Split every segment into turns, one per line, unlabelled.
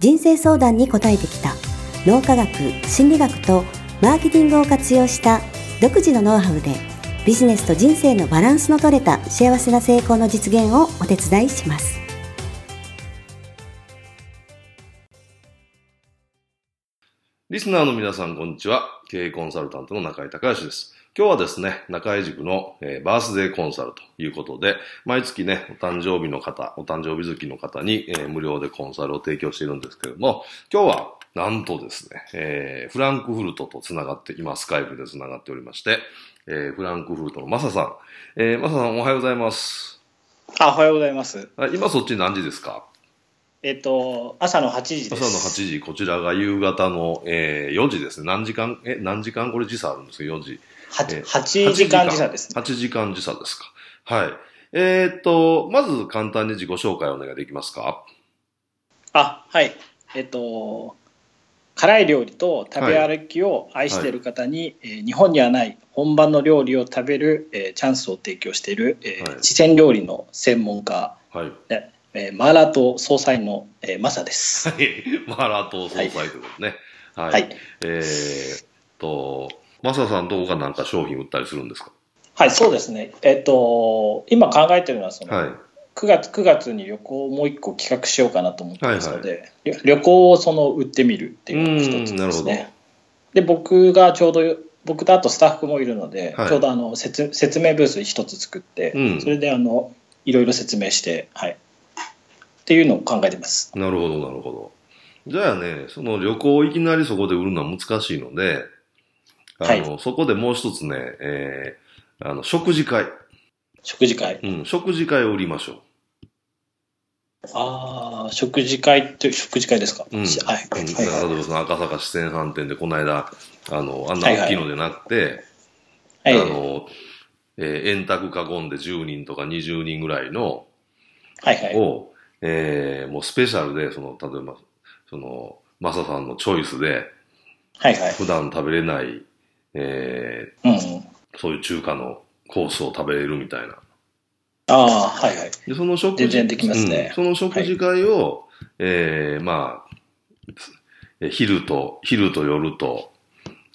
人生相談に応えてきた脳科学心理学とマーケティングを活用した独自のノウハウでビジネスと人生のバランスの取れた幸せな成功の実現をお手伝いします
リスナーの皆さん、こんにちは。経営コンサルタントの中井隆義です。今日はですね、中井塾の、えーバースデーコンサルということで、毎月ね、お誕生日の方、お誕生日月の方に、えー無料でコンサルを提供しているんですけれども、今日はなんとですね、えーフランクフルトとつながって、今スカイプでつながっておりまして、えーフランクフルトのマサさん。えーマサさんおはようございます。
あ、おはようございます。
あ今そっち何時ですか？
えっと、朝の8時です。
朝の8時、こちらが夕方の、えー4時ですね。何時間、え、何時間？これ時差あるんですか ?4 時。
は
えー
8時間時差ですね。
8時間時差ですか。はい。えーっと、まず簡単に自己紹介お願いできますか？
あ、はい。えっと、辛い料理と食べ歩きを愛している方に、えー日本にはない本場の料理を食べる、えーチャンスを提供している、えー
はい
四川料理の専門家、
はい。
でえーマーラート総裁の、えーマサです。
はい。マーラー党総裁ということですね。はい。
はい。
えーっと、マサさんどこかなんか商品売ったりするんですか？
はい、そうですね。えっと、今考えてるのは、その、
はい。
9月 ,9 月に旅行をもう一個企画しようかなと思ってますので、旅旅行をその売ってみるっていうのが一つ
うんなるほど
ですね。で僕がちょうど僕とあとスタッフもいるので、
はい
ちょうどあの説説明ブース一つ作って、
うん
それであのいろいろ説明して、はい、っていうのを考えてます。
なるほど、なるほど。じゃあね、その旅行をいきなりそこで売るのは難しいので、あの、そこでもう一つね、えー、あの、食事会。
食事会。
うん、食事会を売りましょう。
ああ、食事会って食事会ですか？
うん。
はいはい
例えばその赤坂四川飯店でこの間、あの、あんな
はいはい
大きいのでなくて、
はい。
あの、えー円卓囲んで10人とか20人ぐらいの、
はいはい。
を、えーもうスペシャルで、その、例えば、その、マサさんのチョイスで、
はいはい。
普段食べれない、え
うんうん。
ーそういう中華のコースを食べれるみたいな。
ああ、はいはい。
で、その食事、
全然できますね
うんその食事会を、えーまあ、え昼と、昼と夜と、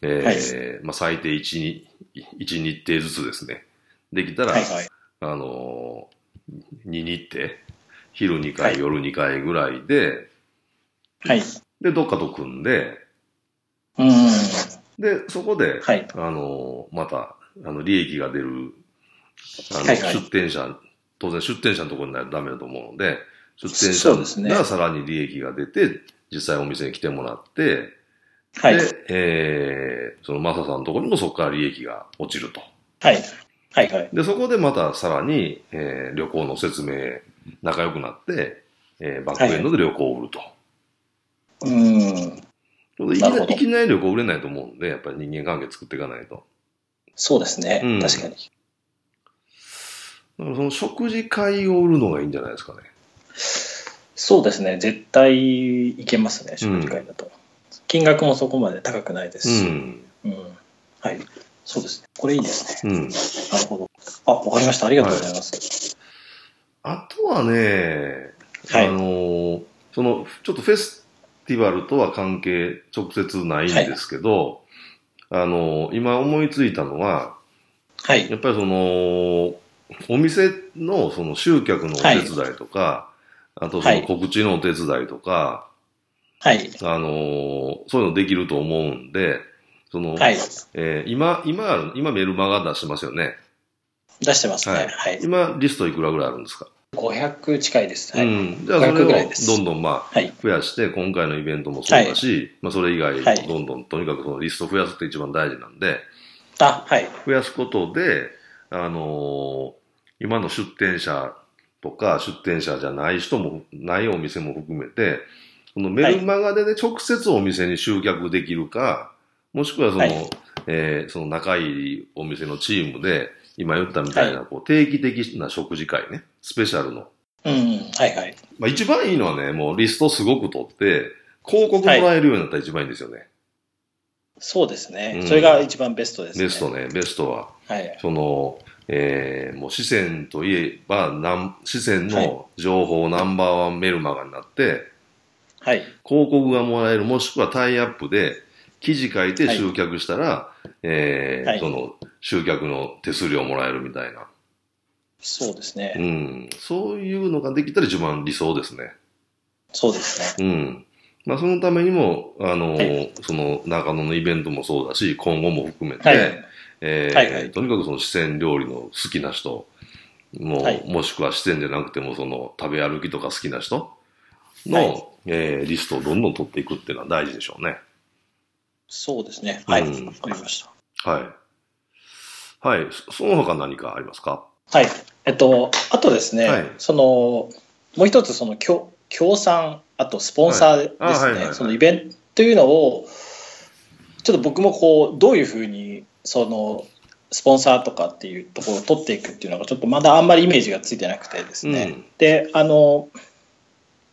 えーまあ、最低1に、一日程ずつですね。できたら、
はいはい。
あのー、2日程昼2回、
はい
夜2回ぐらいで、
はい。
で、どっかと組んで、
うん。
で、そこで、
はい。
あのーまた、あの、利益が出る、あの、
はいはい
出店者、当然出店者のところになるとダメだと思うので、出店者がさらに利益が出て、実際お店に来てもらって、
はい。
で、えー、そのマサさんのところにもそこから利益が落ちると。
はい。はいはい。
で、そこでまたさらに、えー旅行の説明、仲良くなって、えーバックエンドで旅行を売ると。
うん。
ちょうどいき
なるほど
ないきなり旅行売れないと思うんで、やっぱり人間関係作っていかないと。
そうですね。
うん
確かに。
だからその食事会を売るのがいいんじゃないですかね。
そうですね。絶対いけますね、食事会だと。金額もそこまで高くないですし。
うん。
うん。はい。そうですね。これいいですね。
うん。
なるほど。あ、わかりました。ありがとうございます。
あとはね、
はい
あの、その、ちょっとフェスティバルとは関係直接ないんですけど、あの、今思いついたのは、
はい。
やっぱりその、お店のその集客のお手伝いとか、あとその告知のお手伝いとか、
はい。
あの、そういうのできると思うんで、その、
はい。
えー今、今ある、今メルマガ出してますよね。
出してますね。
はい
はい。
今、リストいくらぐらいあるんですか？
500近いです。はい。
うん。じゃあ、それ
500ぐらい
をどんどんまあ、
はい。
増やして、今回のイベントもそうだし、まあ、それ以外
はい
もどんどん、とにかくそのリストを増やすって一番大事なんで、
あ、はい。
増やすことで、あのー今の出店者とか、出店者じゃない人も、ないお店も含めて、そのメルマガでね、直接お店に集客できるか、もしくはその、
はい
えーその仲いいお店のチームで、今言ったみたいな、こう定期的な食事会ね、スペシャルの。
うん、はいはい。
まあ一番いいのはね、もうリストすごく取って、広告もらえるようになったら一番いいんですよね。
そうですね、
うん
それが一番ベストですね。
ベストね、ベストは。
はい。
その、えーもう四川といえば、なん四川の情報ナンバーワンメルマガになって、
はい。
広告がもらえる、もしくはタイアップで記事書いて
はい
集客したら、えー
はい
その集客の手数料もらえるみたいな。
そうですね。
うん。そういうのができたら一番理想ですね。
そうですね。
うん。まあ、そのためにも、あの、
はい
その中野のイベントもそうだし、今後も含めて、
はい。
えー
はいはい
とにかくその四川料理の好きな人、もう、
はい
もしくは四川じゃなくても、その食べ歩きとか好きな人の、
はい
えーリストをどんどん取っていくっていうのは大事でしょうね。
そうですね。はい。わ、
うん
かりました。
はい。はい。そその他何かありますか？
はい。えっと、あとですね、
はい。
その、もう一つ、その、協協賛、あとスポンサーですね、
はいあはいはい。はい
そのイベントというのを、ちょっと僕もこう、どういうふうに、その、スポンサーとかっていうところを取っていくっていうのが、ちょっとまだあんまりイメージがついてなくてですね、
うん。
で、あの、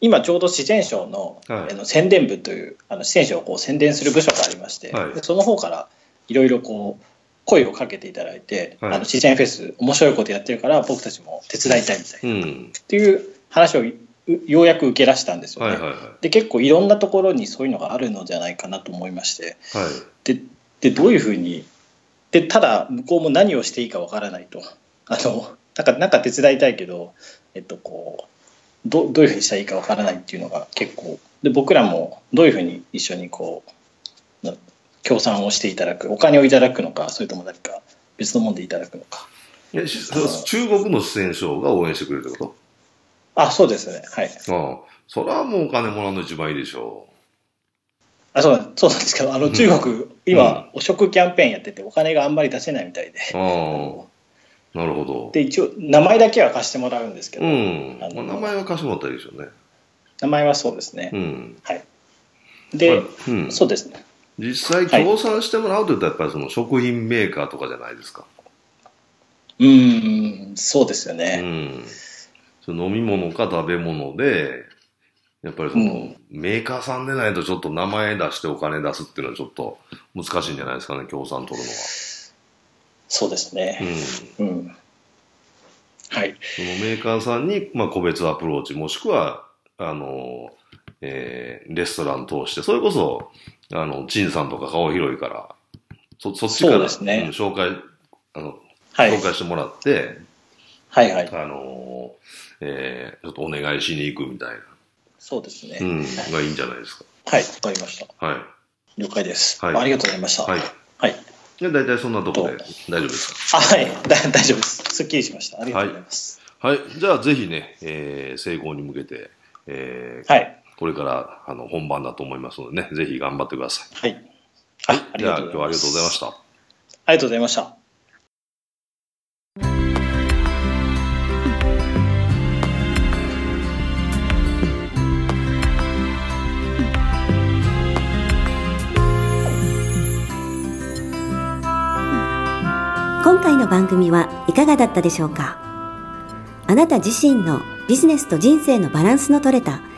今ちょうど四川省の,、
はい。
あの宣伝部というあの四川省をこう宣伝する部署がありまして、
はい。
でその方からいろいろこう声をかけていただいて、
はい
あの四川フェス面白いことやってるから僕たちも手伝いたいみたいな、っ
うん。
ていう話をようやく受け出したんですよね。
はいはいはい。
で結構いろんなところにそういうのがあるのじゃないかなと思いまして
はい。
ででどういうふうにでただ向こうも何をしていいかわからないとあのなんかなんか手伝いたいけど、えっと、こうどどういうふうにしたらいいかわからないっていうのが結構で僕らもどういうふうに一緒にこうな協賛をしていただくお金をいただくのかそれとも何か別のものでいただくのか。
えし中国の四川省が応援してくれるってこ
あそうですね。はい。
とああ。それはもうお金もらうの一番いいでしょ
あそうそうなんですけどあの中国、今お食キャンペーンやっててお金があんまり出せないみたいで。
なるほど。
で一応名前だけは貸してもらうんですけど、
うん。
あ
名前は貸してもらったらいいでしょうね。
名前はそうですね、
うん。
はい。で、そうですね
実際協賛してもらうといったらやっぱりその食品メーカーとかじゃないですか。
うーんそうですよ
う
ね、
ん。その飲み物か食べ物で、やっぱりその、
うん
メーカーさんでないとちょっと名前出してお金出すっていうのはちょっと難しいんじゃないですかね、協賛取るの
そうです
は。
ね
うん。
うん、はい
そのメーカーさんに、まあ、個別アプローチ、もしくは、あの、えーレストラン通して、それこそ、あの、陳さんとか顔広いから、そ、そっちから、
ね。
ん紹介、あの、
はい。
紹介してもらって、
はいはい。
あの、えーちょっとお願いしに行くみたい
そうですね、
な、うん、がいいんじゃないですか。
はいわかりました。
はい。
了解です、
はい。
ありがとうございました。
はい。
はい。
じゃあ大体そんなところで大丈夫です
あはい。だ大丈夫です。すっきりしました。ありがとうございます。
かはい。じゃあぜひね、えー成功に向けて、えー
はい
これからあの本番だと思いますのでね、ぜひ頑張ってください。
はい
はい。
あ
りがとうございました。
ありがとうございました
今回の番組はいかがだったでしょうか？あなた自身のビジネスと人生のバランスの取れた